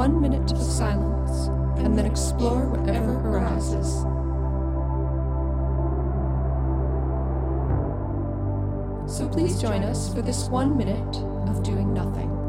one minute of silence and then explore whatever arises. So please join us for this one minute of doing nothing.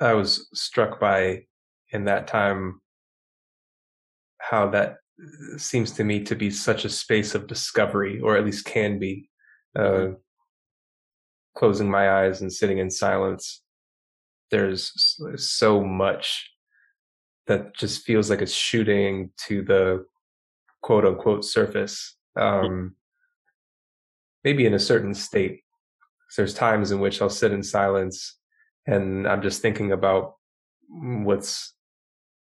I was struck by in that time how that seems to me to be such a space of discovery, or at least can be. Uh, closing my eyes and sitting in silence, there's so much that just feels like it's shooting to the quote unquote surface. Um, maybe in a certain state. There's times in which I'll sit in silence and I'm just thinking about what's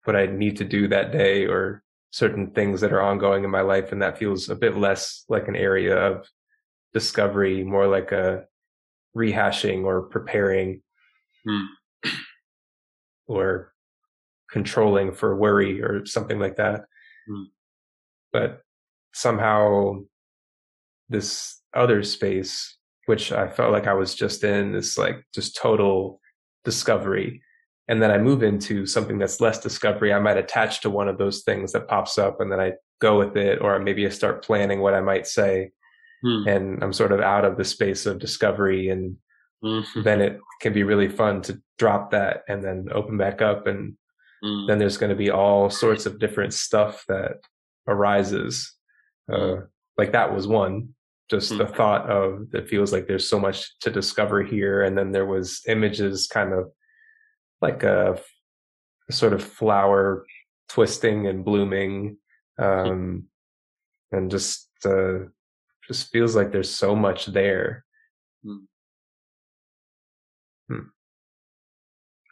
what I need to do that day or certain things that are ongoing in my life and that feels a bit less like an area of discovery more like a rehashing or preparing Hmm. or controlling for worry or something like that Hmm. but somehow this other space which i felt like i was just in this like just total discovery and then I move into something that's less discovery, I might attach to one of those things that pops up and then I go with it, or maybe I start planning what I might say. Hmm. And I'm sort of out of the space of discovery. And Mhm. then it can be really fun to drop that and then open back up. And Hmm. then there's going to be all sorts of different stuff that arises. Uh, like that was one, just the thought of it feels like there's so much to discover here. And then there was images kind of like a, a sort of flower twisting and blooming um and just uh just feels like there's so much there.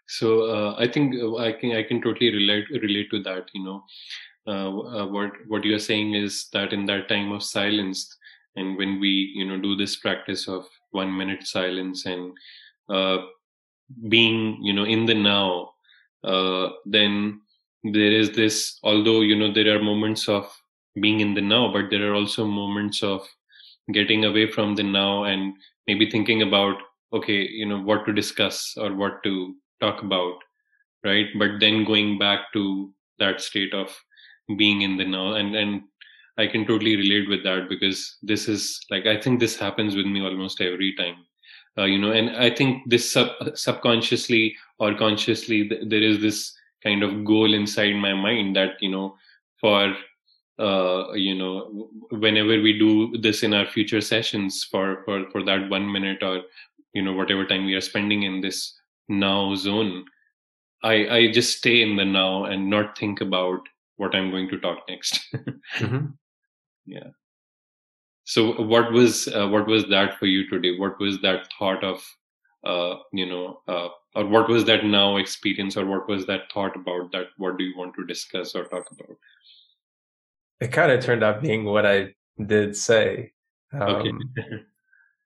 So uh, I think uh, I can I can totally relate relate to that. You know, uh, uh, what what you're saying is that in that time of silence, and when we you know do this practice of one minute silence and uh, being you know in the now, uh, then there is this. Although you know there are moments of being in the now, but there are also moments of getting away from the now and maybe thinking about okay you know what to discuss or what to talk about right but then going back to that state of being in the now and and i can totally relate with that because this is like i think this happens with me almost every time uh, you know and i think this sub subconsciously or consciously th- there is this kind of goal inside my mind that you know for uh, you know whenever we do this in our future sessions for for for that one minute or you know whatever time we are spending in this now zone i i just stay in the now and not think about what i'm going to talk next Mhm. Yeah. So what was uh, what was that for you today? What was that thought of uh, you know uh, or what was that now experience or what was that thought about that? What do you want to discuss or talk about? It kind of turned out being what i did say. Okay. Um,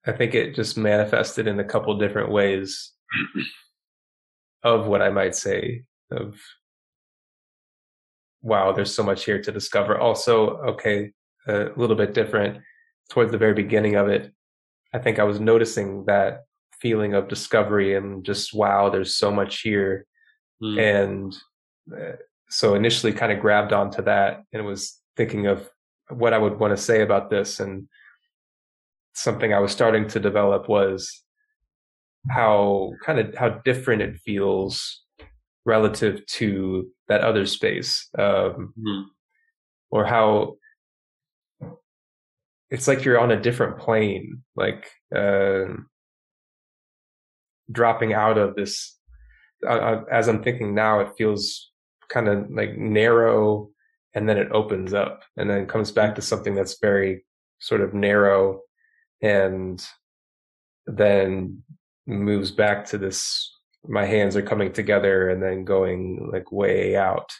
i think it just manifested in a couple different ways of what i might say of wow there's so much here to discover. Also okay a little bit different towards the very beginning of it, I think I was noticing that feeling of discovery and just wow, there's so much here, mm. and uh, so initially kind of grabbed onto that and was thinking of what I would want to say about this and something I was starting to develop was how kind of how different it feels relative to that other space um, mm-hmm. or how it's like you're on a different plane like uh, dropping out of this uh, as i'm thinking now it feels kind of like narrow and then it opens up and then comes back to something that's very sort of narrow and then moves back to this my hands are coming together and then going like way out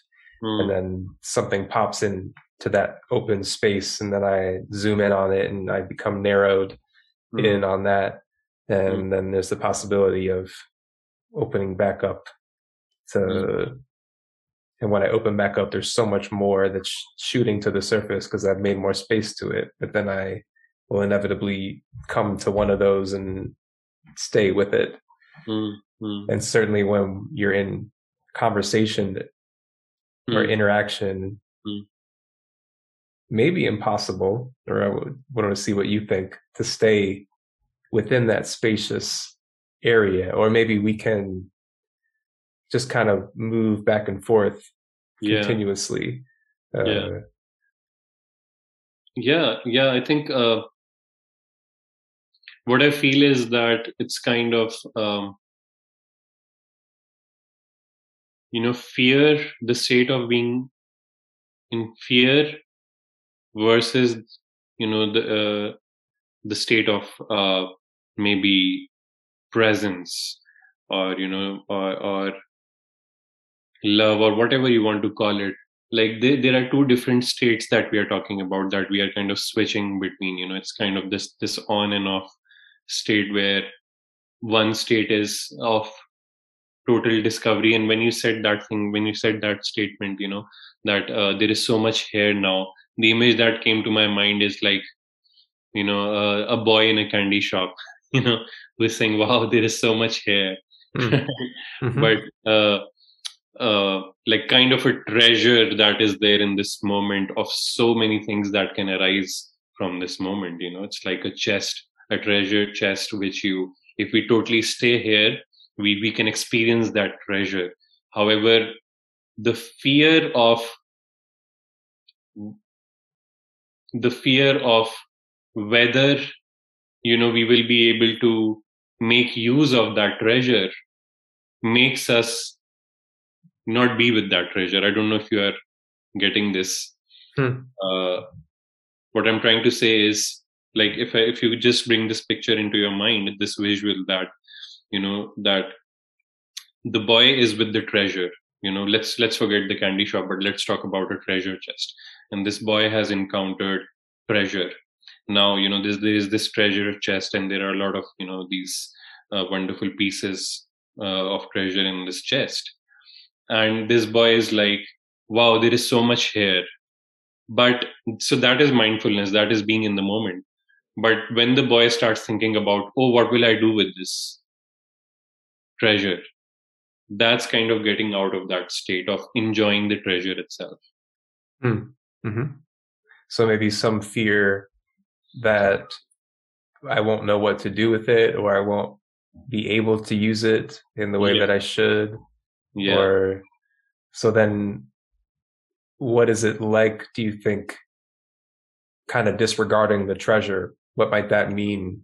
mm. and then something pops in to that open space and then i zoom in on it and i become narrowed mm. in on that and mm. then there's the possibility of opening back up to hmm. and when i open back up there's so much more that's shooting to the surface because i've made more space to it but then i will inevitably come to one of those and stay with it. Mm-hmm. And certainly when you're in conversation mm-hmm. or interaction, mm-hmm. Maybe impossible, or I would want to see what you think to stay within that spacious area, or maybe we can just kind of move back and forth yeah. continuously. Uh, yeah. Yeah, yeah. I think uh, what I feel is that it's kind of um, you know fear, the state of being in fear versus you know the uh, the state of uh, maybe presence or you know or, or love or whatever you want to call it. Like they, there are two different states that we are talking about that we are kind of switching between you know it's kind of this this on and off state where one state is of total discovery. And when you said that thing when you said that statement you know that uh, there is so much here now the image that came to my mind is like you know uh, a boy in a candy shop you know who's saying wow there is so much here mm. mm-hmm. but uh, uh, like kind of a treasure that is there in this moment of so many things that can arise from this moment you know it's like a chest a treasure chest which you if we totally stay here we we can experience that treasure however the fear of the fear of whether you know we will be able to make use of that treasure makes us not be with that treasure. I don't know if you are getting this. Hmm. uh, what i'm trying to say is like if I, if you just bring this picture into your mind this visual that you know that the boy is with the treasure you know let's let's forget the candy shop but let's talk about a treasure chest and this boy has encountered treasure now you know there is this treasure chest and there are a lot of you know these uh, wonderful pieces uh, of treasure in this chest and this boy is like wow there is so much here but so that is mindfulness that is being in the moment but when the boy starts thinking about, oh, what will I do with this treasure? That's kind of getting out of that state of enjoying the treasure itself. Hmm. Mm-hmm. So maybe some fear that I won't know what to do with it or I won't be able to use it in the way yeah. that I should. Yeah. Or so then what is it like, do you think, kind of disregarding the treasure what might that mean?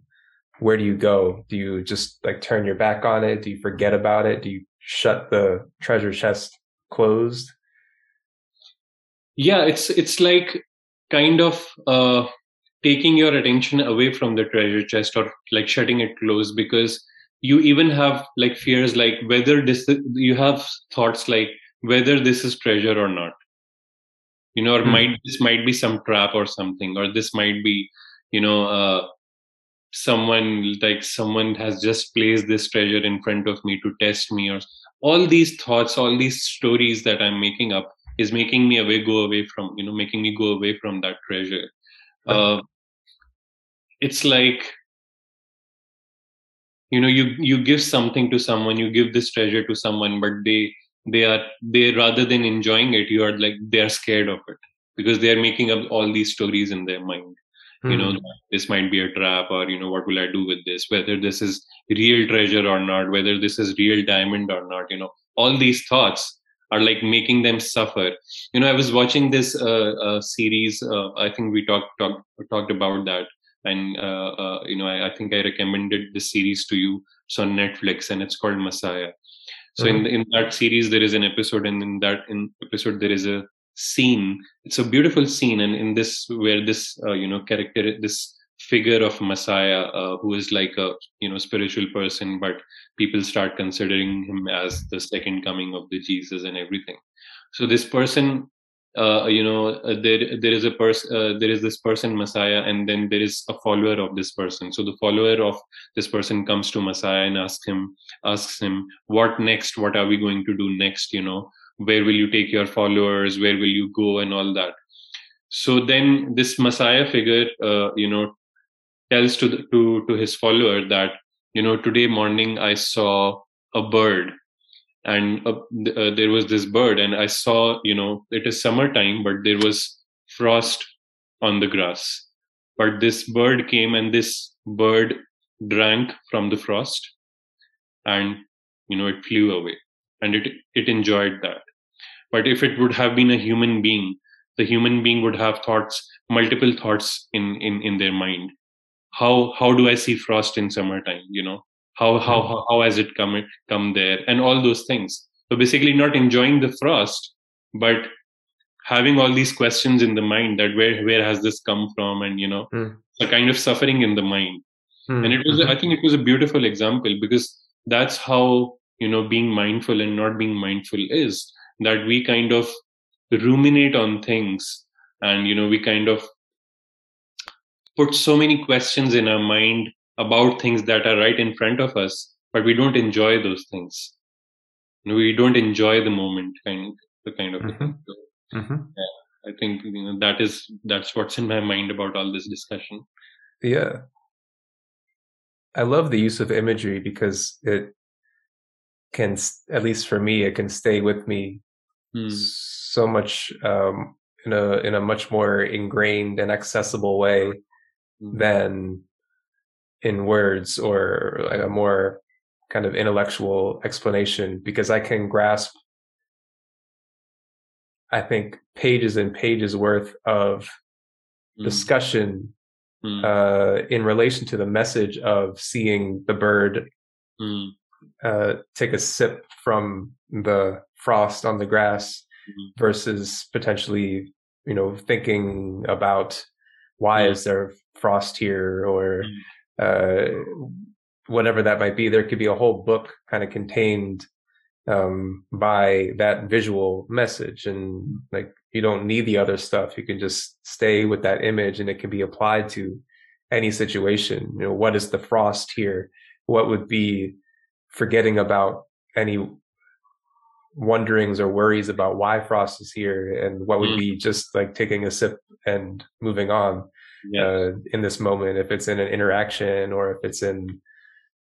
Where do you go? Do you just like turn your back on it? Do you forget about it? Do you shut the treasure chest closed? Yeah, it's it's like kind of uh, taking your attention away from the treasure chest or like shutting it closed because you even have like fears like whether this you have thoughts like whether this is treasure or not you know or mm. might this might be some trap or something or this might be you know uh, someone like someone has just placed this treasure in front of me to test me or all these thoughts all these stories that i'm making up is making me away go away from you know making me go away from that treasure uh, it's like you know you you give something to someone you give this treasure to someone but they they are they rather than enjoying it you are like they are scared of it because they are making up all these stories in their mind mm. you know hmm. this might be a trap or you know what will i do with this whether this is real treasure or not whether this is real diamond or not you know all these thoughts are like making them suffer. You know i was watching this uh, uh, series uh, i think we talked talk, talked about that. And uh, uh, you know I, I, think i recommended this series to you. It's on netflix and it's called messiah. So mm-hmm. in in that series there is an episode and in that in episode there is a scene. It's a beautiful scene and in this where this uh, you know character this figure of messiah uh, who is like a you know spiritual person but people start considering him as the second coming of the jesus and everything. So this person uh, you know uh, there there is a person uh, there is this person messiah and then there is a follower of this person. So the follower of this person comes to messiah and asks him asks him what next? What are we going to do next? You know where will you take your followers? Where will you go? and all that. So then this messiah figure uh, you know tells to the, to to his follower that you know today morning i saw a bird. And uh, uh, there was this bird and i saw you know it is summertime but there was frost on the grass. But this bird came and this bird drank from the frost and you know it flew away and it it enjoyed that. But if it would have been a human being the human being would have thoughts multiple thoughts in in in their mind how how do i see frost in summertime you know how how how, how has it come come there and all those things so basically not enjoying the frost but having all these questions in the mind that where where has this come from and you know mm. a kind of suffering in the mind mm. and it was mm-hmm. i think it was a beautiful example because that's how you know being mindful and not being mindful is that we kind of ruminate on things and you know we kind of put so many questions in our mind about things that are right in front of us but we don't enjoy those things we don't enjoy the moment kind the kind of mm-hmm. so, mm-hmm. yeah, i think you know that is that's what's in my mind about all this discussion yeah i love the use of imagery because it can at least for me it can stay with me mm. so much um, in a in a much more ingrained and accessible way. Than in words or like a more kind of intellectual explanation because I can grasp I think pages and pages worth of mm. discussion mm. Uh, in relation to the message of seeing the bird mm. uh, take a sip from the frost on the grass mm-hmm. versus potentially, you know, thinking about why mm-hmm. is there frost here or mm-hmm. uh, whatever that might be. There could be a whole book kind of contained um, by that visual message, and mm-hmm. like you don't need the other stuff. You can just stay with that image, and it can be applied to any situation. You know, what is the frost here? What would be forgetting about any wonderings or worries about why Frost is here and what would mm. be just like taking a sip and moving on yeah. uh, in this moment. If it's in an interaction or if it's in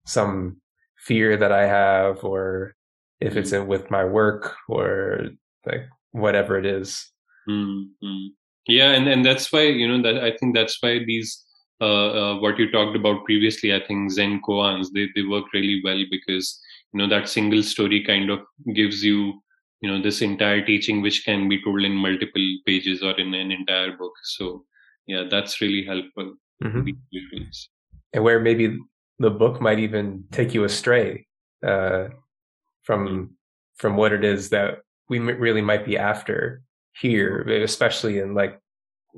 some fear that I have or if mm. it's in with my work or like whatever it is. Mm-hmm. Yeah. And, and that's why, you know, that I think that's why these, uh, uh, what you talked about previously, I think Zen koans, they, they work really well because you know that single story kind of gives you you know this entire teaching which can be told in multiple pages or in an entire book so yeah that's really helpful mm-hmm. and where maybe the book might even take you astray uh, from mm-hmm. from what it is that we really might be after here especially in like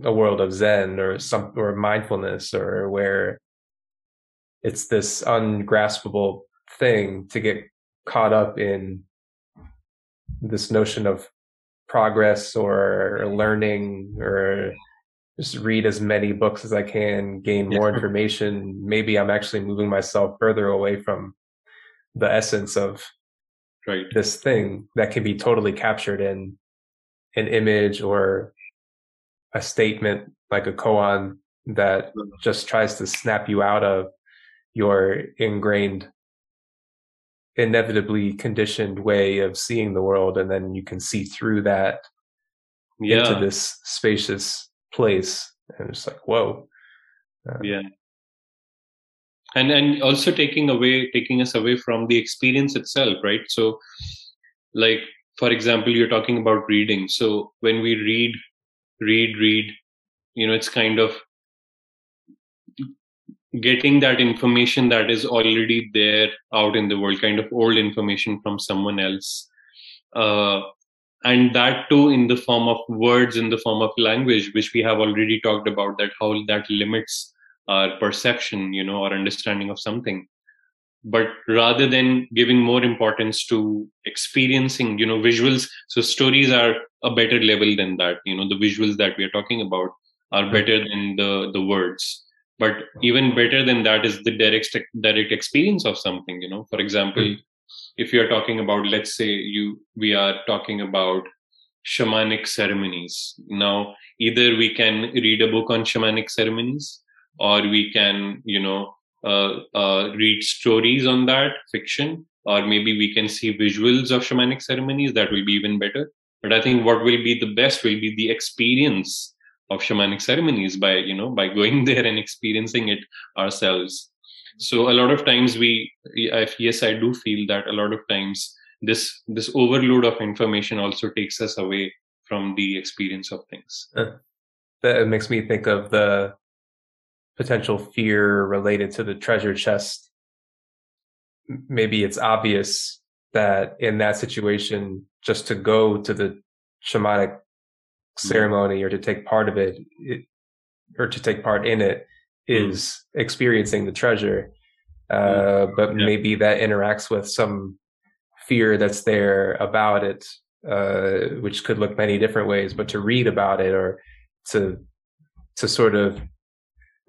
a world of zen or some or mindfulness or where it's this ungraspable thing to get caught up in this notion of progress or learning or just read as many books as I can, gain more information. Maybe I'm actually moving myself further away from the essence of right. this thing that can be totally captured in an image or a statement like a koan that Mm. just tries to snap you out of your ingrained inevitably conditioned way of seeing the world and then you can see through that yeah. into this spacious place and it's like whoa. Uh, yeah. And and also taking away taking us away from the experience itself right? So like for example you're talking about reading. So when we read read read you know it's kind of getting that information that is already there out in the world kind of old information from someone else. Uh, and that too in the form of words in the form of language which we have already talked about that how that limits our perception you know our understanding of something. But rather than giving more importance to experiencing you know visuals so stories are a better level than that. You know the visuals that we are talking about are better than the the words but even better than that is the direct direct experience of something you know. For example if you are talking about let's say you we are talking about shamanic ceremonies. Now either we can read a book on shamanic ceremonies or we can you know uh, uh, read stories on that fiction or maybe we can see visuals of shamanic ceremonies that will be even better. But i think what will be the best will be the experience of shamanic ceremonies by you know by going there and experiencing it ourselves. So a lot of times we yes i do feel that a lot of times this this overload of information also takes us away from the experience of things. Uh, that makes me think of the potential fear related to the treasure chest. Maybe it's obvious that in that situation just to go to the shamanic ceremony or to take part of it, it or to take part in it is mm. experiencing the treasure uh, but yeah. maybe that interacts with some fear that's there about it uh, which could look many different ways but to read about it or to to sort of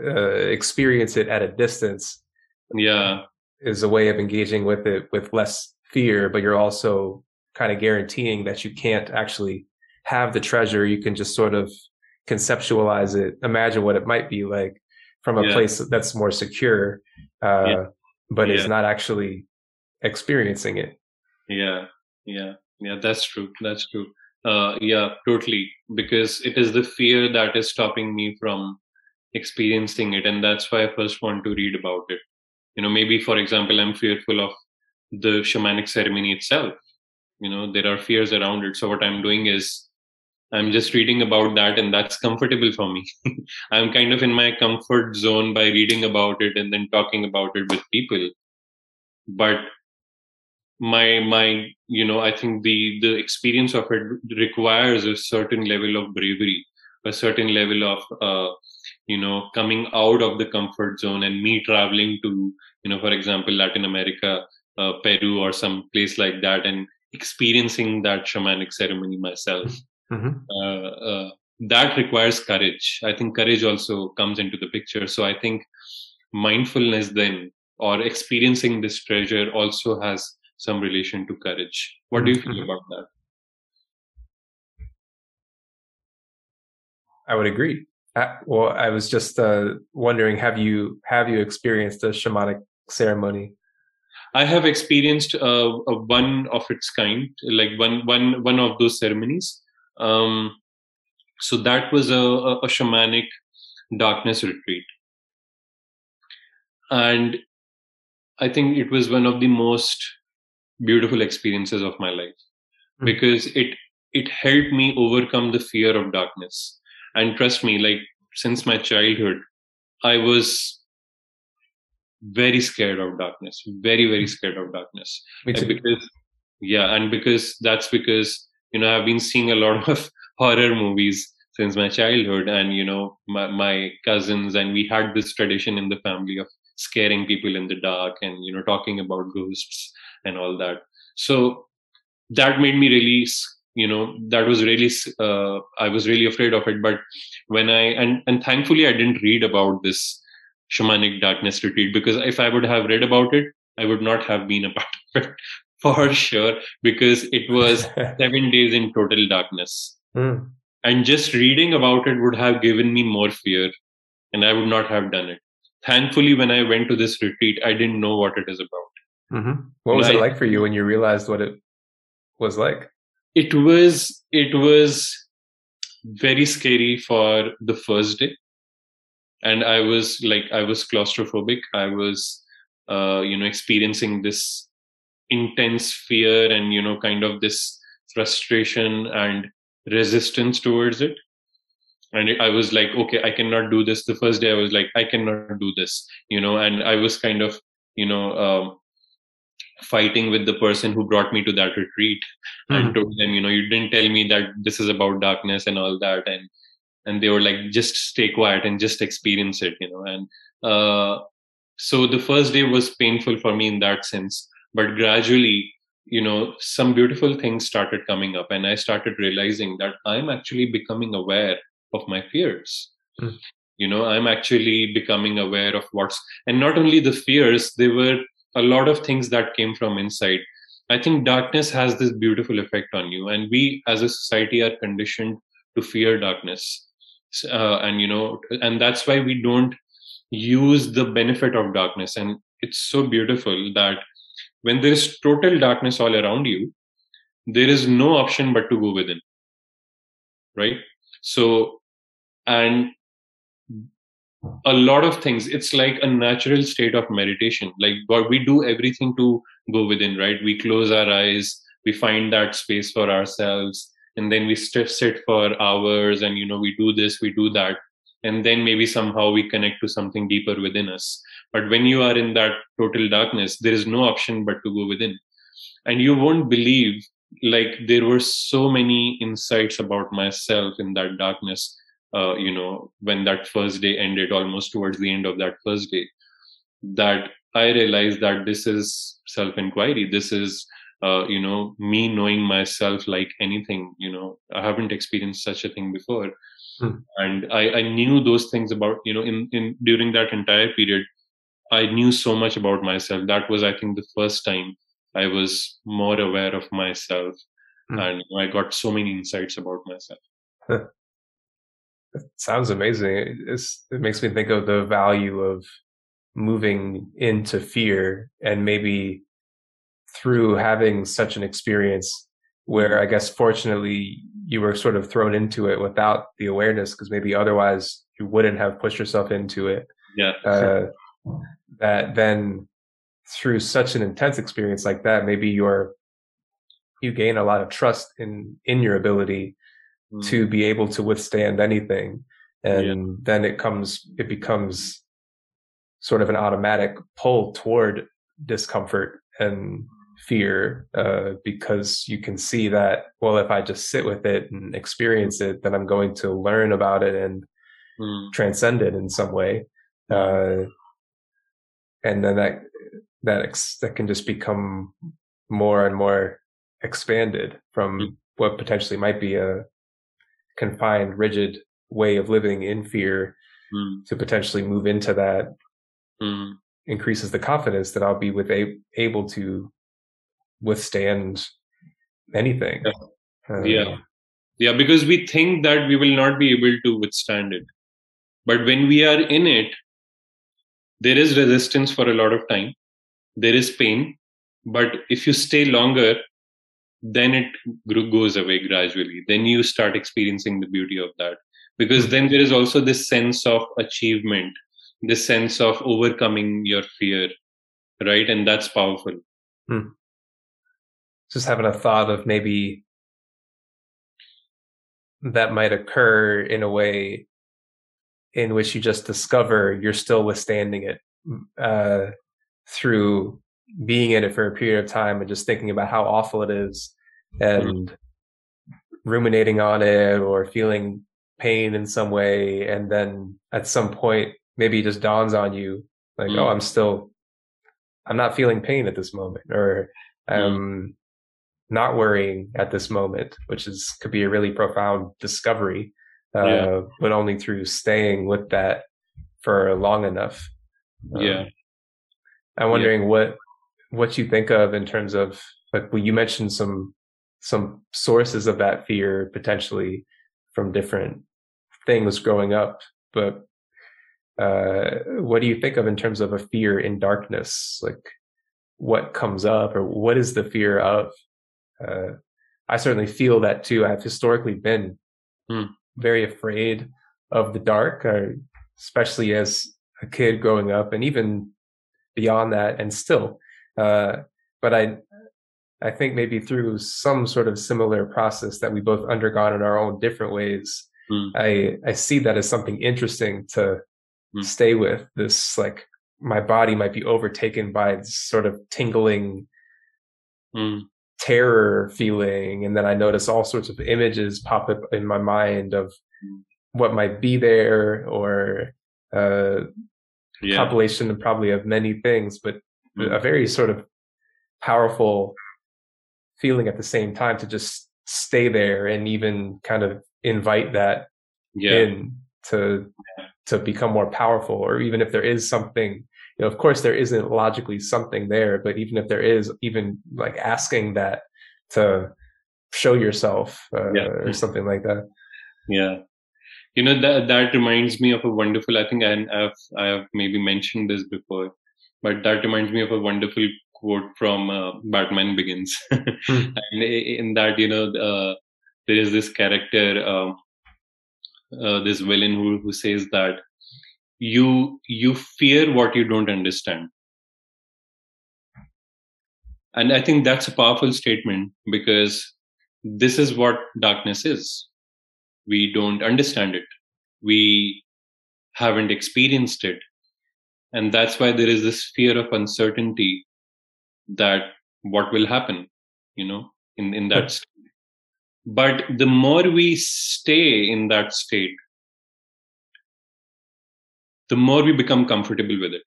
uh, experience it at a distance yeah is a way of engaging with it with less fear but you're also kind of guaranteeing that you can't actually have the treasure you can just sort of conceptualize it imagine what it might be like from a yeah. place that's more secure uh, yeah. but yeah. is not actually experiencing it. Yeah. Yeah. Yeah that's true. That's true. Uh, yeah totally. Because it is the fear that is stopping me from experiencing it and that's why i first want to read about it. You know maybe for example i'm fearful of the shamanic ceremony itself. You know there are fears around it. So what i'm doing is i'm just reading about that and that's comfortable for me. I'm kind of in my comfort zone by reading about it and then talking about it with people. But my my you know i think the the experience of it requires a certain level of bravery a certain level of uh, you know coming out of the comfort zone and me traveling to you know for example latin america uh, peru or some place like that and experiencing that shamanic ceremony myself mm-hmm. uh, uh, that requires courage. I think courage also comes into the picture. So i think mindfulness then or experiencing this treasure also has some relation to courage. What do you feel about that? I would agree. Uh, well i was just uh, wondering have you have you experienced a shamanic ceremony? I have experienced uh, one of its kind, like one one one of those ceremonies. Um, so that was a, a, a shamanic darkness retreat, and I think it was one of the most beautiful experiences of my life mm-hmm. because it it helped me overcome the fear of darkness. And trust me, like since my childhood, I was very scared of darkness very very scared of darkness because yeah and because that's because you know i've been seeing a lot of horror movies since my childhood and you know my, my cousins and we had this tradition in the family of scaring people in the dark and you know talking about ghosts and all that. So that made me really you know that was really uh, i was really afraid of it. But when i and and thankfully i didn't read about this shamanic darkness retreat because if I would have read about it, I would not have been a part of it for sure because it was seven days in total darkness. Mm. And just reading about it would have given me more fear and I would not have done it. Thankfully, when I went to this retreat, I didn't know what it is about. Mm-hmm. What was it like for you when you realized what it was like? It was it was very scary for the first day, and I was like I was claustrophobic. I was uh, you know experiencing this intense fear and you know kind of this frustration and resistance towards it. And i was like okay i cannot do this. The first day i was like i cannot do this you know and i was kind of you know um, fighting with the person who brought me to that retreat mm-hmm. and told them you know you didn't tell me that this is about darkness and all that and and they were like just stay quiet and just experience it you know and uh, so the first day was painful for me in that sense but gradually you know some beautiful things started coming up and i started realizing that i'm actually becoming aware of my fears. Mm. you know i'm actually becoming aware of what's and not only the fears there were a lot of things that came from inside. I think darkness has this beautiful effect on you and we as a society are conditioned to fear darkness. Uh, and you know and that's why we don't use the benefit of darkness and it's so beautiful that when there is total darkness all around you there is no option but to go within right? So and a lot of things it's like a natural state of meditation. Like what we do everything to go within right? We close our eyes we find that space for ourselves and then we sit for hours and you know we do this we do that and then maybe somehow we connect to something deeper within us but when you are in that total darkness there is no option but to go within. And you won't believe like there were so many insights about myself in that darkness uh, you know when that first day ended almost towards the end of that first day that i realized that this is self inquiry this is uh, you know me knowing myself like anything you know. I haven't experienced such a thing before. Hmm. and I, I knew those things about you know in, in during that entire period i knew so much about myself that was i think the first time i was more aware of myself hmm. and i got so many insights about myself it sounds amazing it's, it makes me think of the value of moving into fear and maybe through having such an experience where I guess fortunately you were sort of thrown into it without the awareness because maybe otherwise you wouldn't have pushed yourself into it. Yeah. Uh, that then through such an intense experience like that, maybe you're you gain a lot of trust in in your ability mm. to be able to withstand anything, and yeah. then it comes it becomes sort of an automatic pull toward discomfort and fear uh, because you can see that well if i just sit with it and experience it then i'm going to learn about it and mm. transcend it in some way uh, and then that that ex- that can just become more and more expanded from mm. what potentially might be a confined rigid way of living in fear mm. to potentially move into that mm. increases the confidence that I'll be with a- able to withstand anything. Yeah. Uh, yeah. Yeah, because we think that we will not be able to withstand it. But when we are in it, there is resistance for a lot of time. There is pain. But if you stay longer, then it goes away gradually. Then you start experiencing the beauty of that. Because then there is also this sense of achievement, this sense of overcoming your fear, right? And that's powerful. Hmm just having a thought of maybe that might occur in a way in which you just discover you're still withstanding it uh, through being in it for a period of time and just thinking about how awful it is and mm-hmm. ruminating on it or feeling pain in some way and then at some point maybe it just dawns on you like mm-hmm. oh i'm still i'm not feeling pain at this moment or mm-hmm. um not worrying at this moment, which is could be a really profound discovery, uh, yeah. but only through staying with that for long enough. Um, yeah, I'm wondering yeah. what what you think of in terms of like well, you mentioned some some sources of that fear potentially from different things growing up, but uh, what do you think of in terms of a fear in darkness? Like, what comes up, or what is the fear of? Uh, I certainly feel that too. I've historically been Hmm. Very afraid of the dark, uh, especially as a kid growing up, and even beyond that, and still. Uh, but I, I think maybe through some sort of similar process that we both undergone in our own different ways, Hmm. I I see that as something interesting to Hmm. stay with. This like my body might be overtaken by this sort of tingling Mm. Terror feeling and then i notice all sorts of images pop up in my mind of what might be there or uh Yeah. compilation probably of many things but Mm. a very sort of powerful feeling at the same time to just stay there and even kind of invite that Yeah. in to to become more powerful or even if there is something you know of course there isn't logically something there but even if there is even like asking that to show yourself uh, Yeah. or something like that Yeah. You know that that reminds me of a wonderful. I think I, I've I have maybe mentioned this before, but that reminds me of a wonderful quote from uh, Batman Begins, Hmm. and in that you know uh, there is this character, um, uh, this villain who who says that you you fear what you don't understand, and I think that's a powerful statement because this is what darkness is. We don't understand it. We haven't experienced it. And that's why there is this fear of uncertainty that what will happen you know in in that hmm. state. but the more we stay in that state the more we become comfortable with it.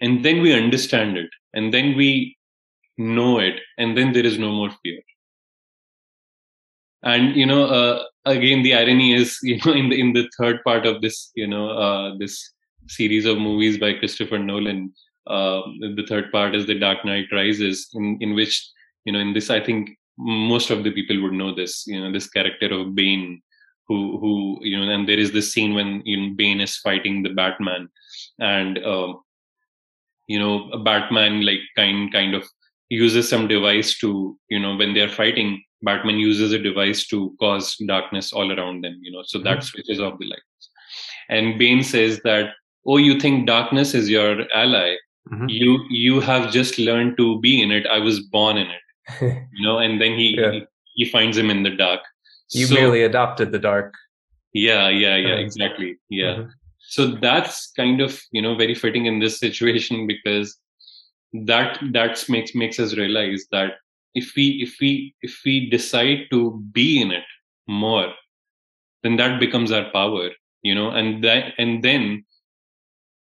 And then we understand it and then we know it and then there is no more fear. And you know uh, again the irony is you know in the in the third part of this you know uh, this series of movies by christopher nolan uh, the third part is the dark knight rises in in which you know in this i think most of the people would know this you know this character of bane who who you know and there is this scene when you know, bane is fighting the batman and um, you know a batman like kind kind of uses some device to you know when they're fighting batman uses a device to cause darkness all around them you know so that switches off the lights. And bane says that oh you think darkness is your ally? Mhm. you you have just learned to be in it. I was born in it. You know and then he Yeah. he, he finds him in the dark you So- merely adopted the dark. Yeah yeah yeah Uh, exactly yeah. Mhm. so that's kind of you know very fitting in this situation because that that makes makes us realize that if we if we if we decide to be in it more then that becomes our power you know and that and then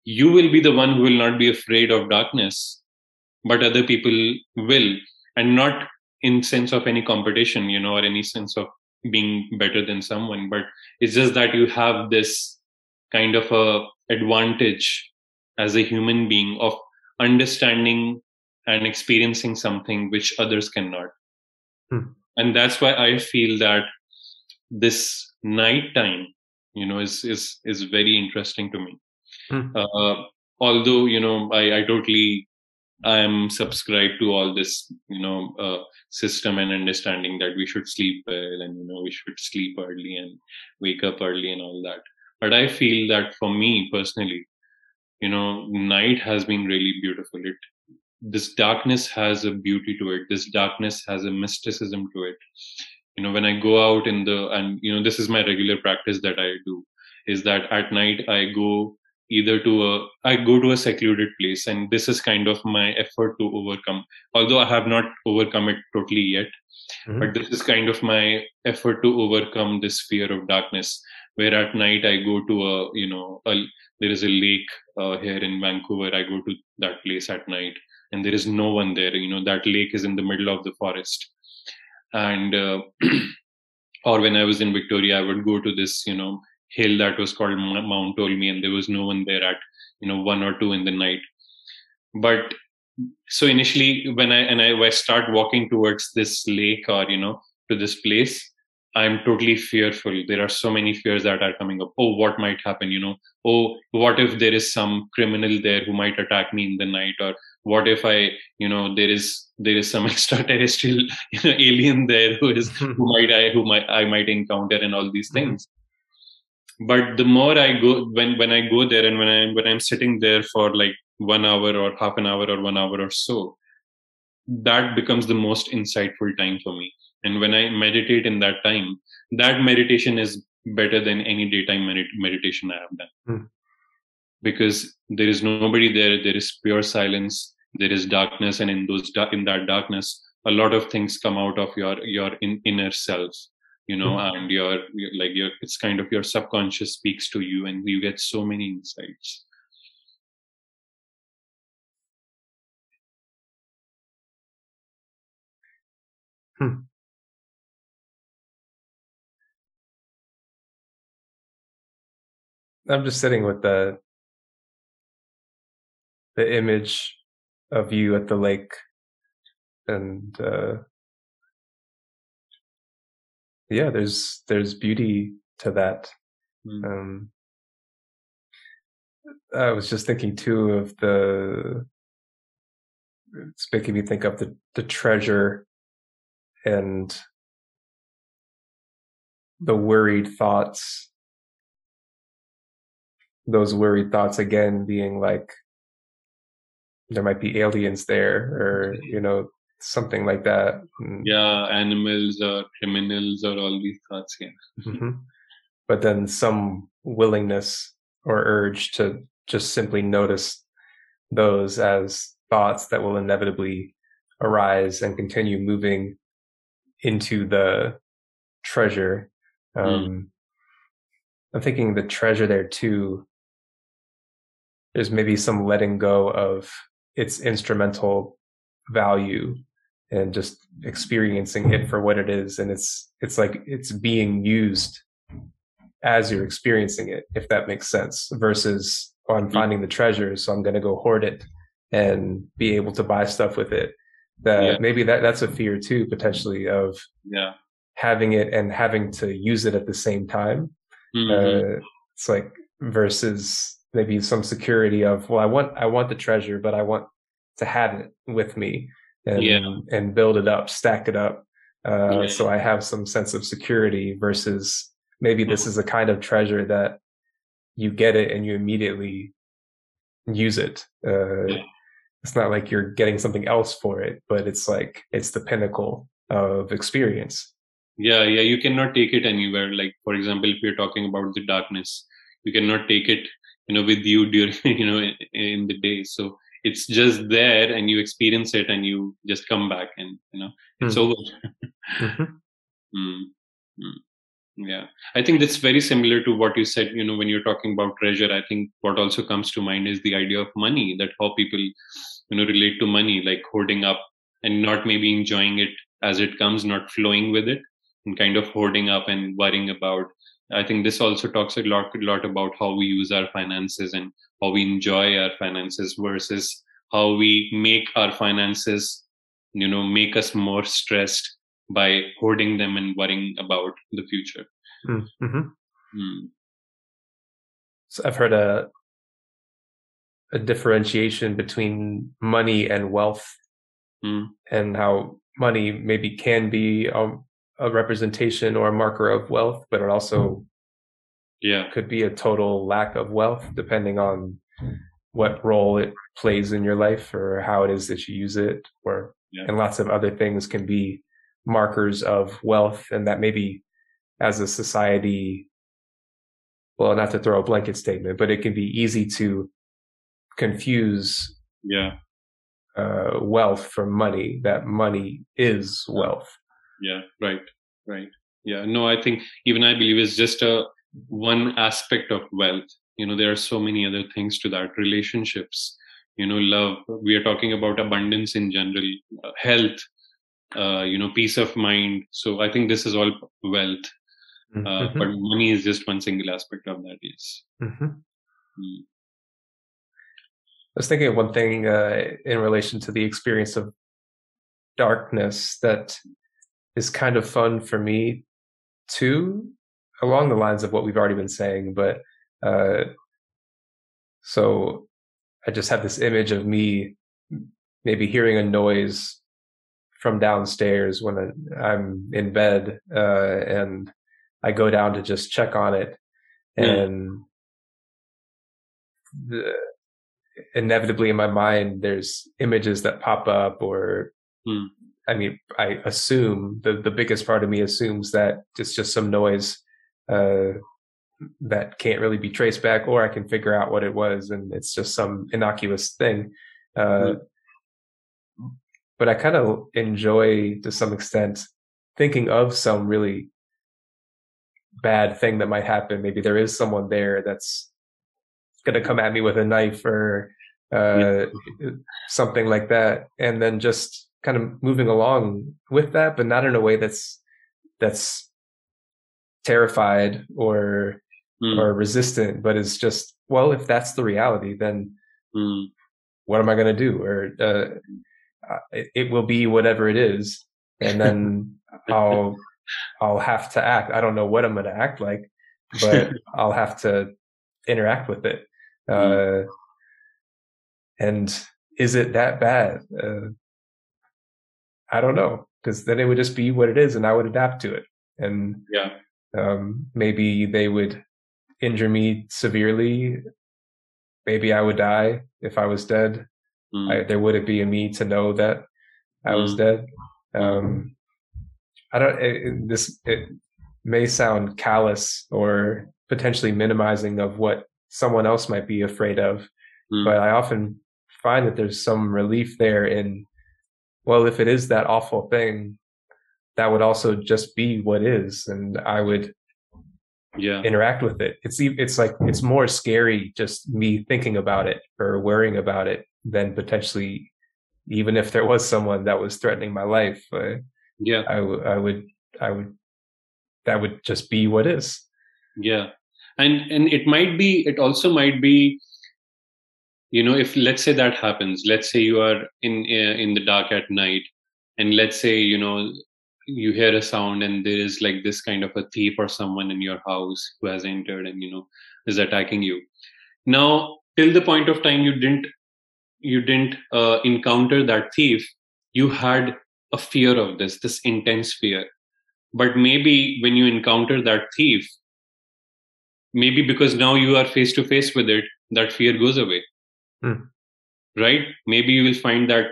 you will be the one who will not be afraid of darkness but other people will and not in sense of any competition you know or any sense of being better than someone but it's just that you have this kind of a advantage as a human being of understanding and experiencing something which others cannot Hmm. and that's why i feel that this night time you know is is is very interesting to me Hmm. uh, although you know i i totally i am subscribed to all this you know uh, system and understanding that we should sleep well and you know we should sleep early and wake up early and all that. But i feel that for me personally you know night has been really beautiful. It this darkness has a beauty to it. This darkness has a mysticism to it. You know when i go out in the and you know this is my regular practice that i do is that at night i go either to a i go to a secluded place and this is kind of my effort to overcome. Although i have not overcome it totally yet Mhm. but this is kind of my effort to overcome this fear of darkness where at night i go to a you know a, there is a lake uh, here in vancouver. I go to that place at night and there is no one there. You know that lake is in the middle of the forest. And uh, or when i was in victoria i would go to this you know hill that was called mount tolmie and there was no one there at you know one or two in the night but so initially when i and i, I start walking towards this lake or you know to this place I'm totally fearful. There are so many fears that are coming up. Oh, what might happen? You know, oh, what if there is some criminal there who might attack me in the night? Or what if I, you know, there is there is some extraterrestrial you know, alien there who is who might I who might I might encounter and all these mm-hmm. things. But the more I go when when I go there and when I when I'm sitting there for like one hour or half an hour or one hour or so, that becomes the most insightful time for me. And when i meditate in that time that meditation is better than any daytime med- meditation i have done. Mm. because there is nobody there there is pure silence there is darkness and in those in that darkness a lot of things come out of your your in, inner self you know and your like your it's kind of your subconscious speaks to you and you get so many insights Hmm. I'm just sitting with the the image of you at the lake and uh yeah there's there's beauty to that. Mm. um i was just thinking too of the it's making me think of the the treasure and the worried thoughts. Those worried thoughts again being like there might be aliens there or you know something like that mm. yeah animals or criminals or all these thoughts yeah mm-hmm. but then some willingness or urge to just simply notice those as thoughts that will inevitably arise and continue moving into the treasure mm. um, mm. i'm thinking the treasure there too there's maybe some letting go of its instrumental value and just experiencing it for what it is. And it's it's like it's being used as you're experiencing it if that makes sense versus oh, i'm finding the treasure. So i'm going to go hoard it and be able to buy stuff with it. That yeah. maybe that that's a fear too potentially of yeah. having it and having to use it at the same time. Mm-hmm. uh, it's like versus maybe some security of well i want i want the treasure but i want to have it with me and yeah. and build it up stack it up uh, yeah. so i have some sense of security versus maybe this is a kind of treasure that you get it and you immediately use it uh, yeah. it's not like you're getting something else for it but it's like it's the pinnacle of experience yeah yeah you cannot take it anywhere like for example if you're talking about the darkness you cannot take it you know with you during you know in, in the day so it's just there and you experience it and you just come back and you know it's mm. over mm-hmm. mm. Mm. yeah i think that's very similar to what you said you know when you're talking about treasure i think what also comes to mind is the idea of money that how people you know relate to money like hoarding up and not maybe enjoying it as it comes not flowing with it and kind of hoarding up and worrying about I think this also talks a lot, a lot about how we use our finances and how we enjoy our finances versus how we make our finances, you know, make us more stressed by hoarding them and worrying about the future. Hmm, mm-hmm. Mm. So I've heard a a differentiation between money and wealth, mm. and how money maybe can be a, a representation or a marker of wealth, but it also yeah. could be a total lack of wealth depending on what role it plays in your life or how it is that you use it or yeah. and lots of other things can be markers of wealth and that maybe as a society well not to throw a blanket statement but it can be easy to confuse yeah. uh, wealth for money that money is wealth yeah right right. Yeah no i think even i believe it's just a one aspect of wealth. You know there are so many other things to that. Relationships you know love. We are talking about abundance in general uh, health uh, you know peace of mind. So i think this is all wealth. Mm-hmm. uh, but money is just one single aspect of that yes. Mm-hmm. mm. i was thinking of one thing uh, in relation to the experience of darkness that is kind of fun for me too, along the lines of what we've already been saying, but uh, so I just have this image of me maybe hearing a noise from downstairs when I'm in bed, uh, and I go down to just check on it, mm. and the, inevitably in my mind there's images that pop up or mm. I mean, I assume the the biggest part of me assumes that it's just some noise uh, that can't really be traced back, or I can figure out what it was, and it's just some innocuous thing. Uh, mm-hmm. But I kind of enjoy, to some extent, thinking of some really bad thing that might happen. Maybe there is someone there that's going to come at me with a knife or uh, yeah. something like that, and then just kind of moving along with that, but not in a way that's that's terrified or mm. or resistant, but it's just well, if that's the reality, then mm. what am I going to do? Or uh, it, it, will be whatever it is, and then I'll I'll have to act. I don't know what I'm going to act like, but I'll have to interact with it. Mm. Uh, and is it that bad? Uh, I don't know because then it would just be what it is, and I would adapt to it. And yeah, um, maybe they would injure me severely. Maybe I would die if I was dead. Mm. I, there wouldn't be a me to know that I mm. was dead. Um, I don't. It, this it may sound callous or potentially minimizing of what someone else might be afraid of, mm. but I often find that there's some relief there in well, if it is that awful thing, that would also just be what is, and I would yeah interact with it. It's it's like it's more scary just me thinking about it or worrying about it than potentially even if there was someone that was threatening my life. Uh, yeah, I, w- I would I would that would just be what is. Yeah, and and it might be it also might be you know if let's say that happens let's say you are in uh, in the dark at night and let's say you know you hear a sound and there is like this kind of a thief or someone in your house who has entered and you know is attacking you. Now till the point of time you didn't you didn't uh, encounter that thief you had a fear of this this intense fear. But maybe when you encounter that thief maybe because now you are face to face with it that fear goes away Mm. Right? Maybe you will find that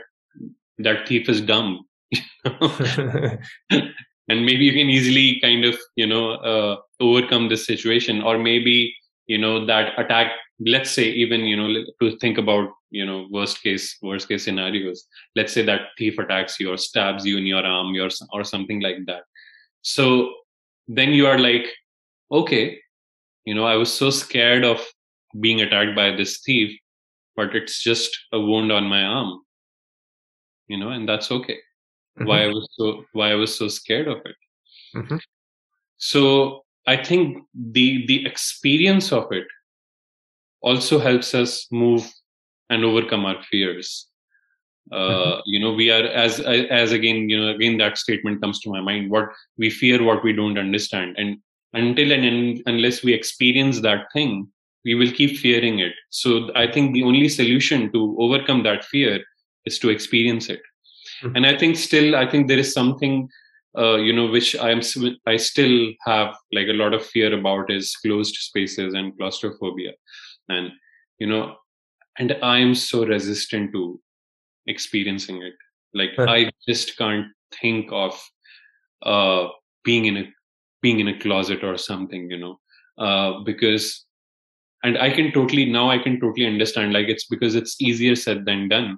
that thief is dumb. and maybe you can easily kind of, you know, uh, overcome this situation. Or maybe, you know, that attack, let's say even, you know, to think about, you know, worst case, worst case scenarios. Let's say that thief attacks you or stabs you in your arm or, or something like that. So then you are like, okay, you know, I was so scared of being attacked by this thief but it's just a wound on my arm you know and that's okay mm-hmm. why i was so why i was so scared of it mm-hmm. so i think the the experience of it also helps us move and overcome our fears uh, mm-hmm. you know we are as as again you know again that statement comes to my mind what we fear what we don't understand and until and unless we experience that thing we will keep fearing it. So I think the only solution to overcome that fear is to experience it. Mm-hmm. And I think still, I think there is something, uh, you know, which I'm, I still have like a lot of fear about is closed spaces and claustrophobia. And, you know, and I'm so resistant to experiencing it. Like. I just can't think of, uh, being in a, being in a closet or something, you know, uh, because and i can totally now i can totally understand like it's because it's easier said than done.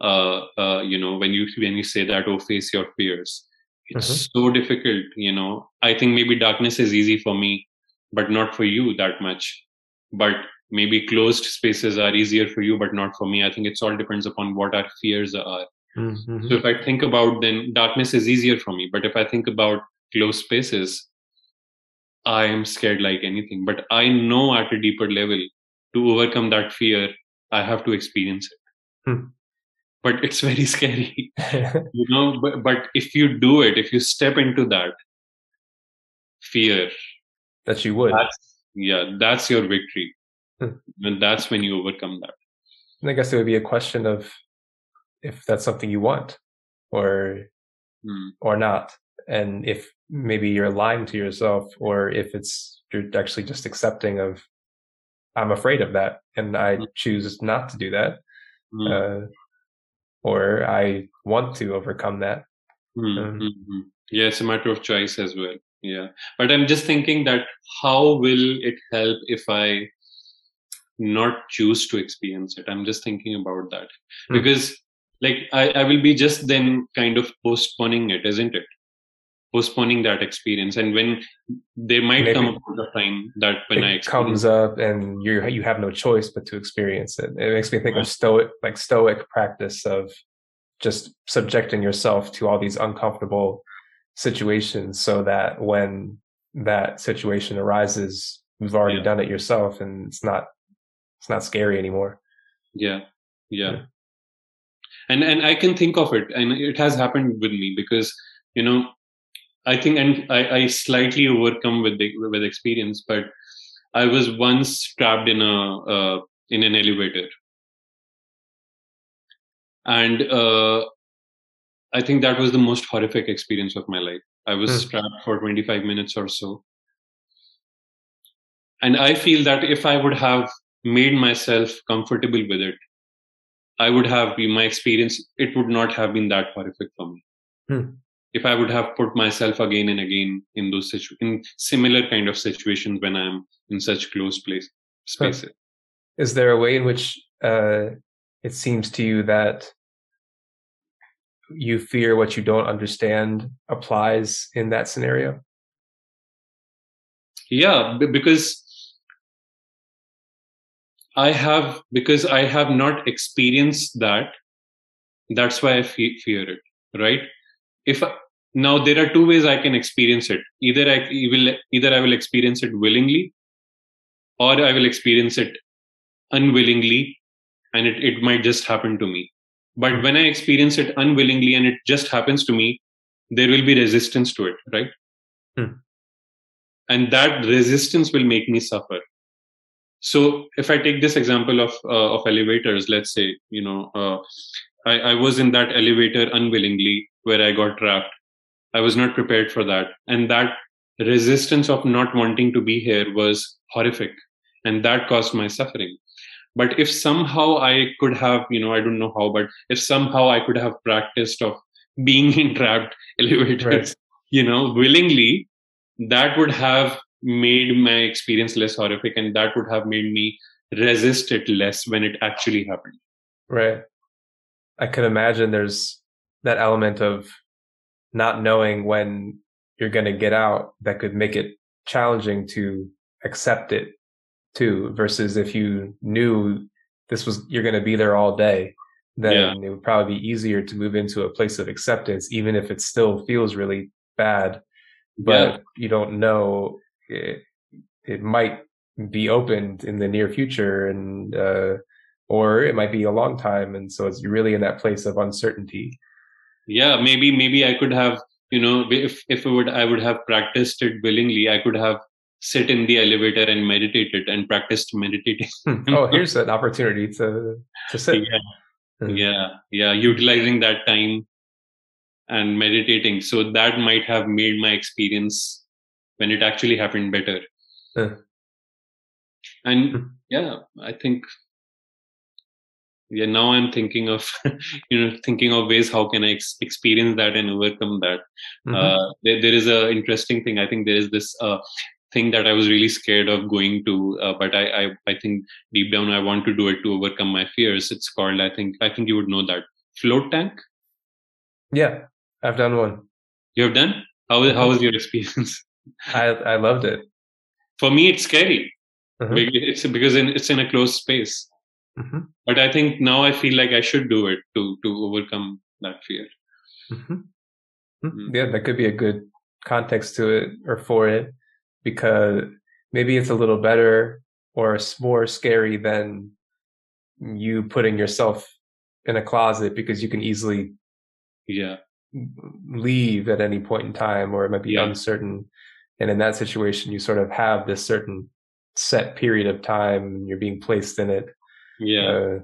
Uh, uh you know when you when you say that oh face your fears. It's mm-hmm. so difficult you know. I think maybe darkness is easy for me but not for you that much. But maybe closed spaces are easier for you but not for me. I think it's all depends upon what our fears are. Mm-hmm. so if i think about then darkness is easier for me. But if i think about closed spaces I am scared like anything. But I know at a deeper level to overcome that fear, I have to experience it. Hmm. But it's very scary, you know. But, but if you do it, if you step into that, fear that you would. that's, yeah that's your victory Hmm. and that's when you overcome that And I guess it would be a question of if that's something you want or Hmm. or not. And if maybe you're lying to yourself or if it's you're actually just accepting of I'm afraid of that and I Hmm. choose not to do that. Hmm. Uh, or I want to overcome that. Hmm, Um, hmm, hmm. Yeah, it's a matter of choice as well. Yeah. But I'm just thinking that how will it help if I not choose to experience it? I'm just thinking about that. Hmm. Because like I, I will be just then kind of postponing it, isn't it? Postponing that experience. And when there might Maybe. come a point of time that when it experience comes up and you you have no choice but to experience it. It makes me think of stoic like stoic practice of just subjecting yourself to all these uncomfortable situations so that when that situation arises, you've already Yeah. done it yourself and it's not it's not scary anymore. yeah yeah Yeah. and and i can think of it and it has happened with me because you know i think and i, I slightly overcome with the with experience but i was once trapped in a uh, in an elevator and uh, i think that was the most horrific experience of my life i was Hmm. trapped for 25 minutes or so and i feel that if i would have made myself comfortable with it I would have been my experience, it would not have been that horrific for me. Hmm. If I would have put myself again and again in those situ- in similar kind of situations when I'm in such close place spaces. Is there a way in which uh, it seems to you that you fear what you don't understand applies in that scenario? Yeah, b- because I have because I have not experienced that. That's why I fe- fear it, right? If I, now there are two ways I can experience it. Either I will either I will experience it willingly, or I will experience it unwillingly, and it, it might just happen to me. But when I experience it unwillingly and it just happens to me, there will be resistance to it, right? Hmm. And that resistance will make me suffer so if i take this example of uh, of elevators let's say you know uh, I, I was in that elevator unwillingly where i got trapped. I was not prepared for that. And that resistance of not wanting to be here was horrific. And that caused my suffering. But if somehow i could have you know i don't know how but if somehow i could have practiced of being in trapped elevators Right. you know willingly that would have made my experience less horrific and that would have made me resist it less when it actually happened. Right. I could imagine there's that element of not knowing when you're going to get out that could make it challenging to accept it too versus if you knew this was you're going to be there all day then Yeah. it would probably be easier to move into a place of acceptance even if it still feels really bad but you don't know it, it might be opened in the near future and uh or it might be a long time and so it's really in that place of uncertainty. Yeah maybe maybe i could have you know if if I would i would have practiced it willingly i could have sit in the elevator and meditated and practiced meditating. Oh here's an opportunity to to sit. Yeah. Hmm. yeah yeah utilizing that time and meditating. So that might have made my experience when it actually happened better. And Hmm. yeah i think yeah now i'm thinking of you know thinking of ways how can i ex- experience that and overcome that. Mhm. uh, there, there is a interesting thing. I think there is this uh, thing that i was really scared of going to uh, but I, I i think deep down i want to do it to overcome my fears. It's called i think i think you would know that. Float tank? Yeah i've done one. You have done? How, how was your experience? I i loved it. For me it's scary. Be- it's because in, it's in a closed space Mhm. but i think now i feel like i should do it to to overcome that fear Mhm. Mm. Yeah, that could be a good context to it or for it because maybe it's a little better or more scary than you putting yourself in a closet because you can easily yeah leave at any point in time or it might be Yeah. uncertain. and in that situation you sort of have this certain set period of time you're being placed in it yeah. Uh,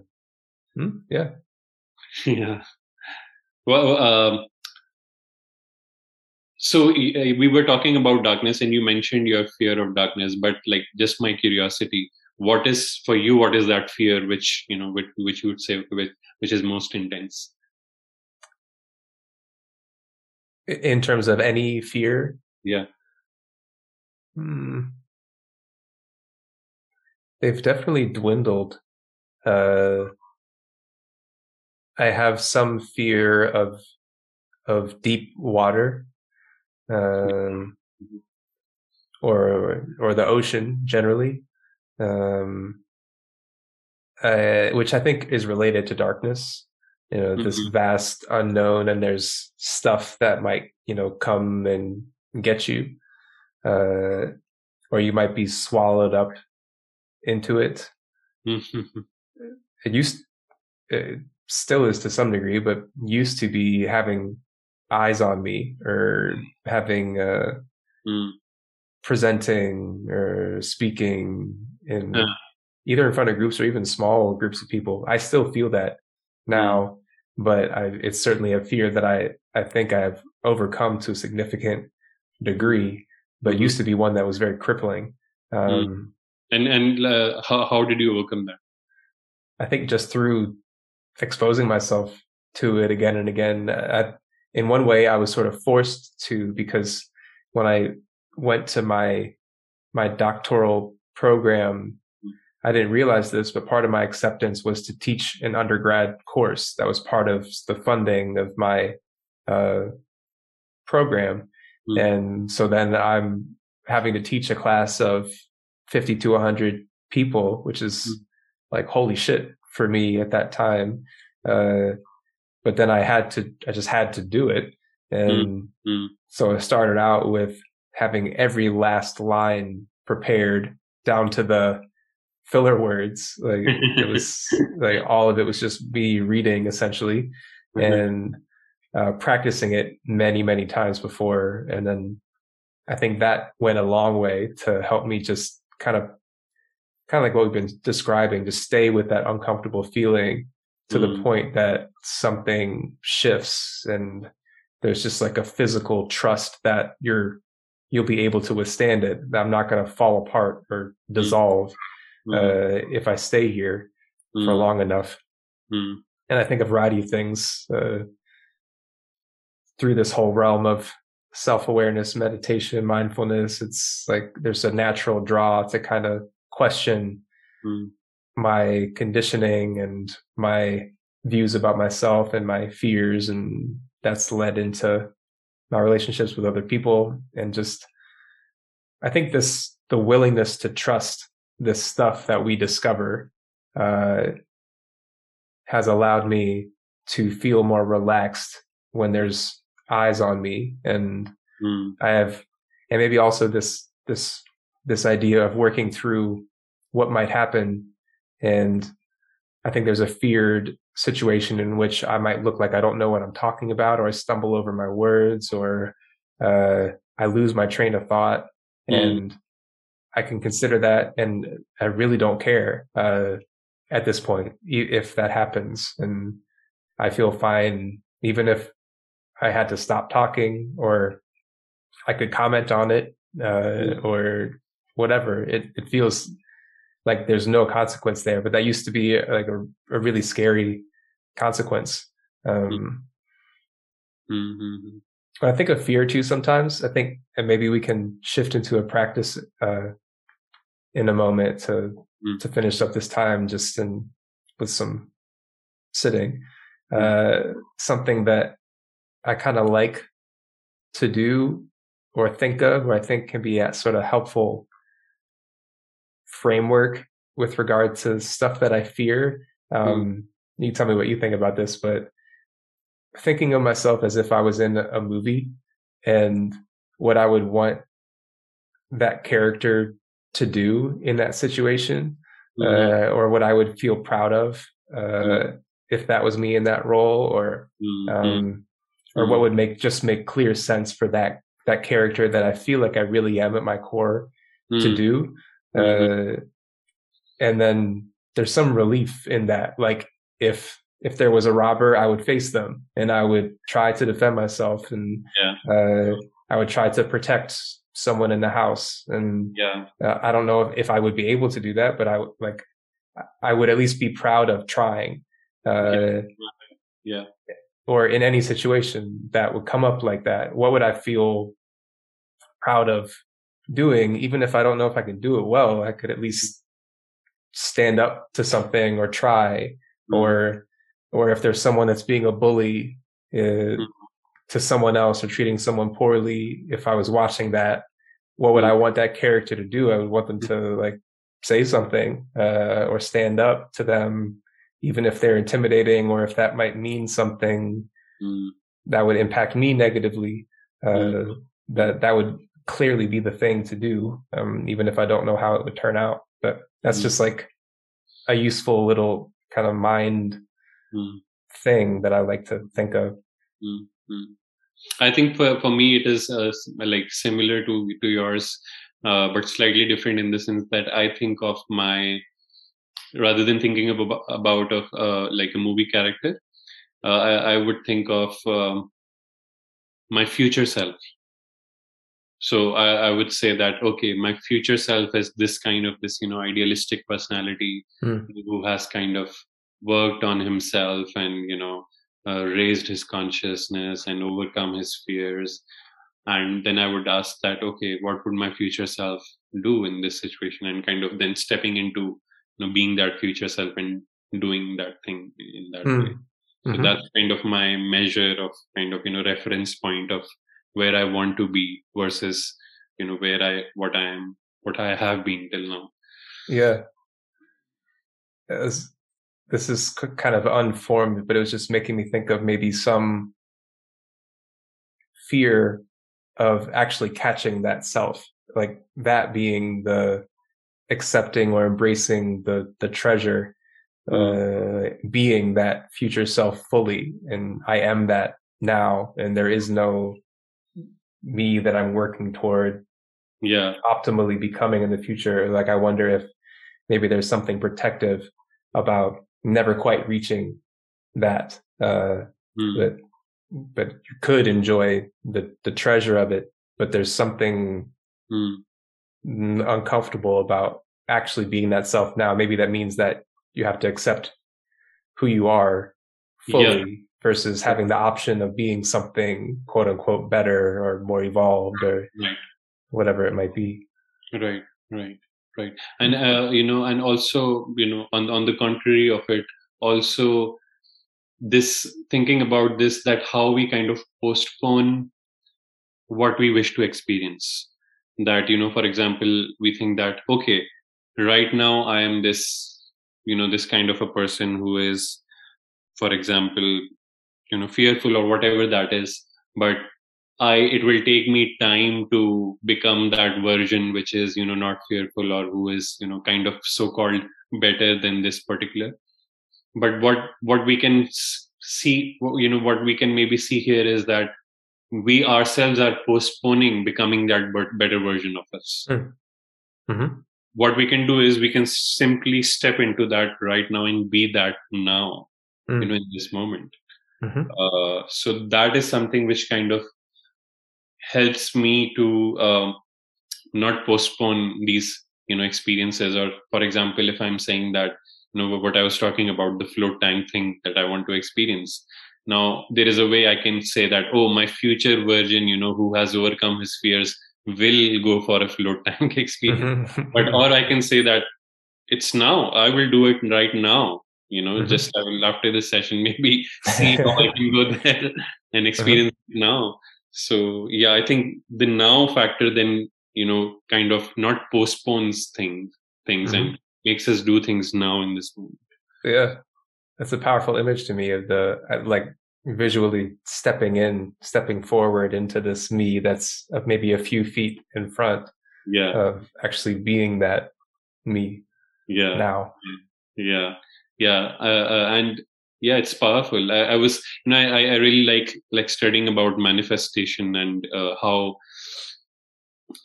hmm, yeah. Yeah. Well um, so we were talking about darkness and you mentioned your fear of darkness but like just my curiosity what is for you what is that fear which you know which, which you would say which, which is most intense? In terms of any fear? Yeah. Hmm. they've definitely dwindled uh i have some fear of of deep water um mm-hmm. or or the ocean generally um uh, which i think is related to darkness you know this Mhm. vast unknown and there's stuff that might you know come and get you uh or you might be swallowed up into it it used it still is to some degree but used to be having eyes on me or having uh Mm. presenting or speaking in Yeah. either in front of groups or even small groups of people. I still feel that now, but I, it's certainly a fear that I, I think I've overcome to a significant degree, but Mhm. used to be one that was very crippling. Um, and and uh, how, how did you overcome that I think just through exposing myself to it again and again. I, in one way, I was sort of forced to because when I went to my my doctoral program, I didn't realize this, but part of my acceptance was to teach an undergrad course that was part of the funding of my uh, program. Mm. And so then I'm having to teach a class of 50 to 100 people, which is Mm. Like holy shit for me at that time. Uh, but then I had to, I just had to do it. And Mm. so I started out with having every last line prepared down to the filler words. Like it was like all of it was just me reading essentially and uh, practicing it many, many times before. And then I think that went a long way to help me just kind of, kind of like what we've been describing, just stay with that uncomfortable feeling to the Mm. point that something shifts and there's just like a physical trust that you're, you'll be able to withstand it. I'm not going to fall apart or dissolve Mm. uh, if I stay here for Mm. long enough Mm. and I think a variety of things uh, through this whole realm of self awareness, meditation, mindfulness. It's like there's a natural draw to kind of question Mm. my conditioning and my views about myself and my fears, and that's led into my relationships with other people and just I think this the willingness to trust this stuff that we discover uh, has allowed me to feel more relaxed when there's eyes on me and Mm. I have and maybe also this this this idea of working through what might happen. And I think there's a feared situation in which I might look like I don't know what I'm talking about or I stumble over my words or uh, I lose my train of thought. Mm. and I can consider that and I really don't care uh, at this point if that happens. And I feel fine even if I had to stop talking or I could comment on it uh, or whatever. It it feels like there's no consequence there, but that used to be uh, like a, a really scary consequence. Um, Mm. I think of fear too sometimes. I think, and maybe we can shift into a practice uh, in a moment to Mm. to finish up this time just in with some sitting. Uh, something that I kind of like to do or think of, or I think can be sort of helpful framework with regard to stuff that I fear. Um, You tell me what you think about this, but thinking of myself as if I was in a movie and what I would want that character to do in that situation, Mm. uh, or what I would feel proud of uh, if that was me in that role, or Mm. um, or what would make just make clear sense for that that character that I feel like I really am at my core Mm. to do. Uh, and then there's some relief in that. Like if if there was a robber, I would face them and I would try to defend myself and Yeah. uh, I would try to protect someone in the house. And yeah uh, I don't know if, if I would be able to do that, but I would like I would at least be proud of trying. Uh, Yeah. Or in any situation that would come up like that, what would I feel proud of doing? Even if I don't know if I can do it well, I could at least stand up to something or try. Mm. Or, or if there's someone that's being a bully uh, Mhm. to someone else or treating someone poorly, if I was watching that, what would I want that character to do? I would want them to like say something uh, or stand up to them, even if they're intimidating or if that might mean something Mm. that would impact me negatively. Uh, Mm. That that would clearly be the thing to do, um, even if I don't know how it would turn out. But that's Mm. just like a useful little kind of mind Mm. thing that I like to think of. Mm, mm. I think for, for me it is uh, like similar to to yours, uh, but slightly different in the sense that I think of my rather than thinking of, about of uh, like a movie character, uh, I, I would think of um, my future self. So I, I would say that okay, my future self is this kind of this you know idealistic personality Mm. who has kind of worked on himself and you know uh, raised his consciousness and overcome his fears and then i would ask that okay what would my future self do in this situation and kind of then stepping into you know being that future self and doing that thing in that Mm. way so Mhm. that's kind of my measure of kind of you know reference point of where i want to be versus you know where i what i am what i have been till now Yeah. This is kind of unformed, but it was just making me think of maybe some fear of actually catching that self, like that being the accepting or embracing the the treasure, uh, being that future self fully, and I am that now, and there is no me that I'm working toward yeah optimally becoming in the future. Like I wonder if maybe there's something protective about never quite reaching that. Uh, Mm. but but you could enjoy the the treasure of it. But there's something Mm. uncomfortable about actually being that self now. Maybe that means that you have to accept who you are fully versus having the option of being something quote unquote better or more evolved or Right. whatever it might be. right right right and uh, you know and also you know on on the contrary of it also this thinking about this that how we kind of postpone what we wish to experience that you know for example we think that okay right now i am this you know this kind of a person who is for example you know fearful or whatever that is but i it will take me time to become that version which is you know not fearful or who is you know kind of so called better than this particular but what what we can see you know what we can maybe see here is that we ourselves are postponing becoming that better version of us Mm-hmm. what we can do is we can simply step into that right now and be that now Mm. you know in this moment Mm-hmm. uh, so that is something which kind of helps me to um, not postpone these you know experiences or for example if i'm saying that you know what i was talking about the float tank thing that i want to experience now there is a way i can say that oh my future version you know who has overcome his fears will go for a float tank experience Mm-hmm. but or i can say that it's now i will do it right now you know Mhm. just after this session maybe see how i can go there and experience it now. So yeah i think the now factor then you know kind of not postpones things things and makes us do things now in this moment. Yeah, that's a powerful image to me of the like visually stepping in, stepping forward into this me that's of maybe a few feet in front yeah. of actually being that me yeah. now. yeah yeah uh, uh, and yeah it's powerful. I, I was you know I, I really like like studying about manifestation and uh, how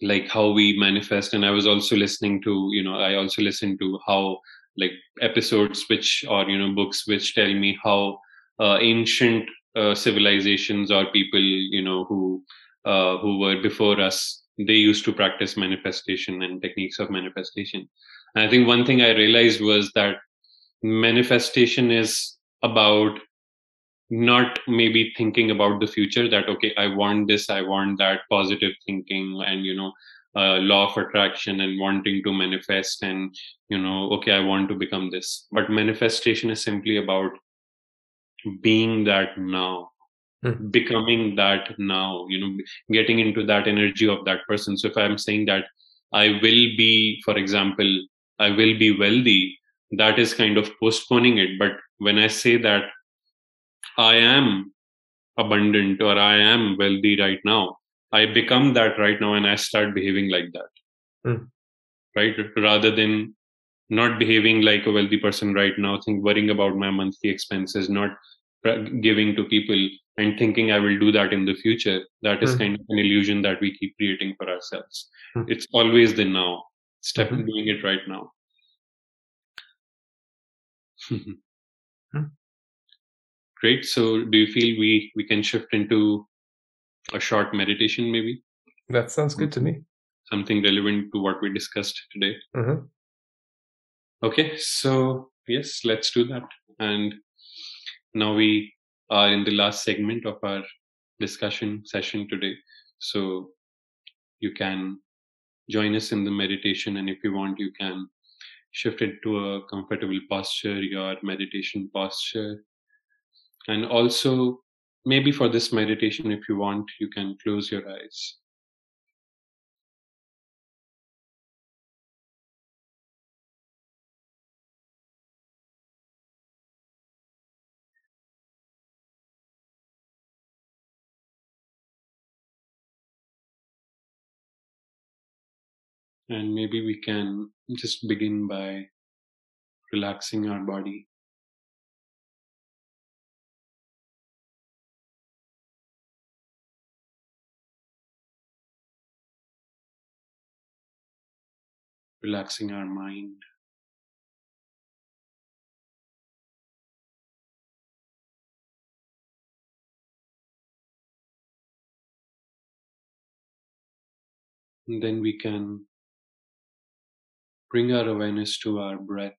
like how we manifest. And i was also listening to you know i also listened to how like episodes which or you know books which tell me how uh, ancient uh, civilizations or people you know who uh, who were before us they used to practice manifestation and techniques of manifestation. And i think one thing i realized was that manifestation is about not maybe thinking about the future that okay i want this i want that positive thinking and you know uh, law of attraction and wanting to manifest and you know okay i want to become this but manifestation is simply about being that now Mhm. becoming that now you know getting into that energy of that person so if i'm saying that i will be for example i will be wealthy that is kind of postponing it but when i say that i am abundant or i am wealthy right now i become that right now and i start behaving like that Mm. right rather than not behaving like a wealthy person right now think worrying about my monthly expenses not giving to people and thinking i will do that in the future that is Mm. kind of an illusion that we keep creating for ourselves Mm. it's always the now step Mhm. doing it right now Mm. great so do you feel we we can shift into a short meditation maybe That sounds good to me. something relevant to what we discussed today Mhm. Okay, so yes, let's do that. And now we are in the last segment of our discussion session today. So you can join us in the meditation, and if you want, you can shift it to a comfortable posture, your meditation posture. And also, maybe for this meditation, if you want, you can close your eyes. And maybe we can just begin by relaxing our body. Relaxing our mind, and then we can bring our awareness to our breath.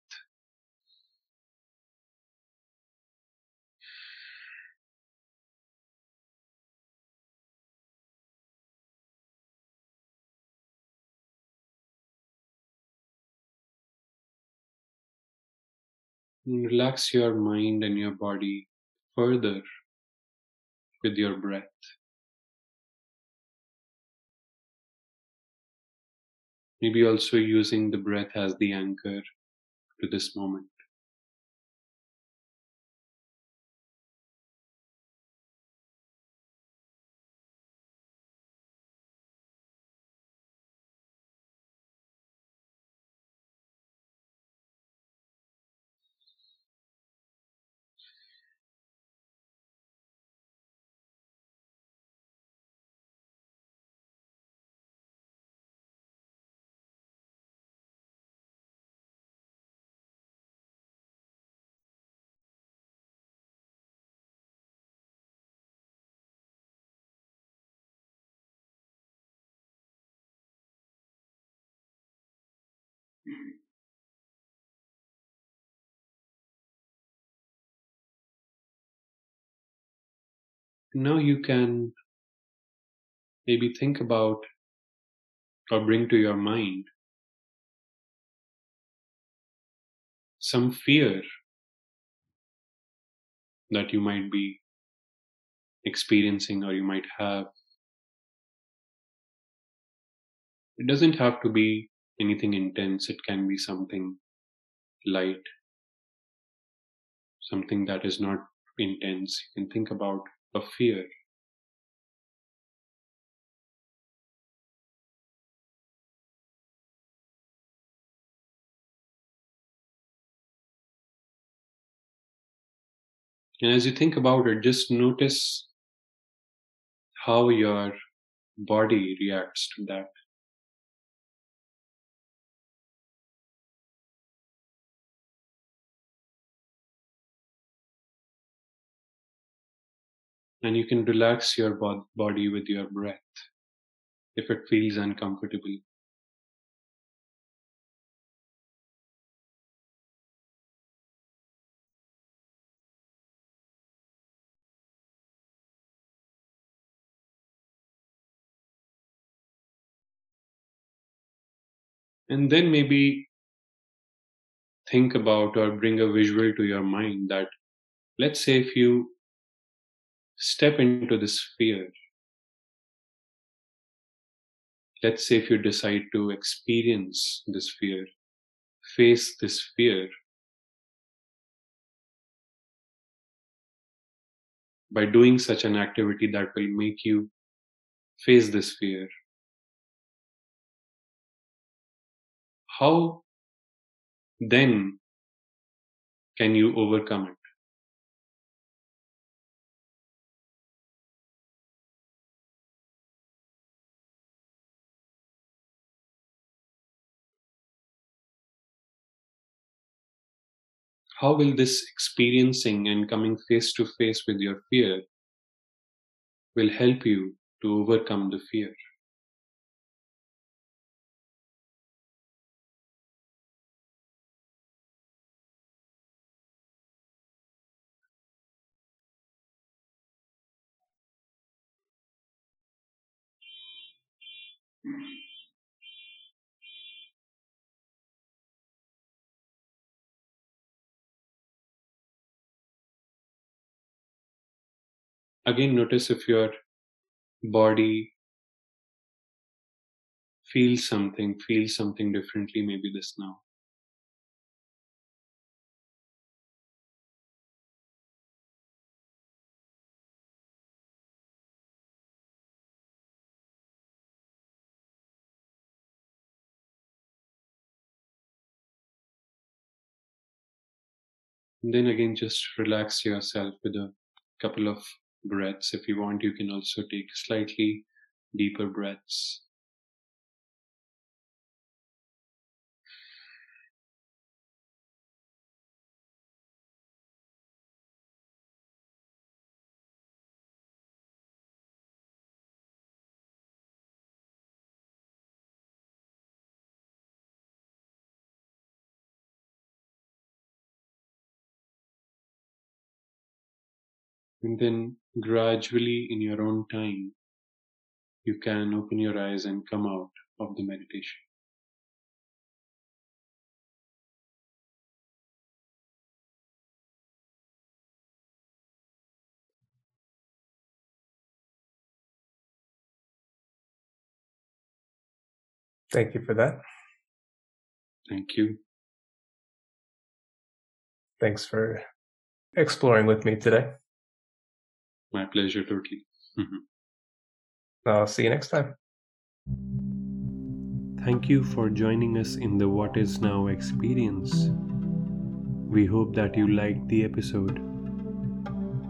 Relax your mind and your body further with your breath. Maybe also using the breath as the anchor to this moment. Now you can maybe think about or bring to your mind some fear that you might be experiencing or you might have. It doesn't have to be anything intense, it can be something light, something that is not intense. You can think about fear. And as you think about it, just notice how your body reacts to that. And you can relax your body with your breath if it feels uncomfortable. And then maybe think about or bring a visual to your mind that let's say if you step into this fear let's say if you decide to experience this fear face this fear by doing such an activity that will make you face this fear how then can you overcome it? How will this experiencing and coming face to face with your fear will help you to overcome the fear? Again, notice if your body feels something, feels something differently, maybe this now. And then again, just relax yourself with a couple of breaths. If you want, you can also take slightly deeper breaths. And then gradually, in your own time, you can open your eyes and come out of the meditation. Thank you for that. Thank you. Thanks for exploring with me today. My pleasure, totally. Mm-hmm. I'll see you next time. Thank you for joining us in the What Is Now experience. We hope that you liked the episode.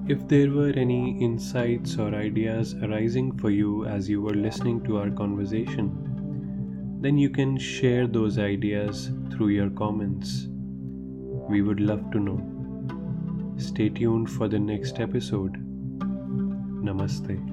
If there were any insights or ideas arising for you as you were listening to our conversation, then you can share those ideas through your comments. We would love to know. Stay tuned for the next episode. नमस्ते।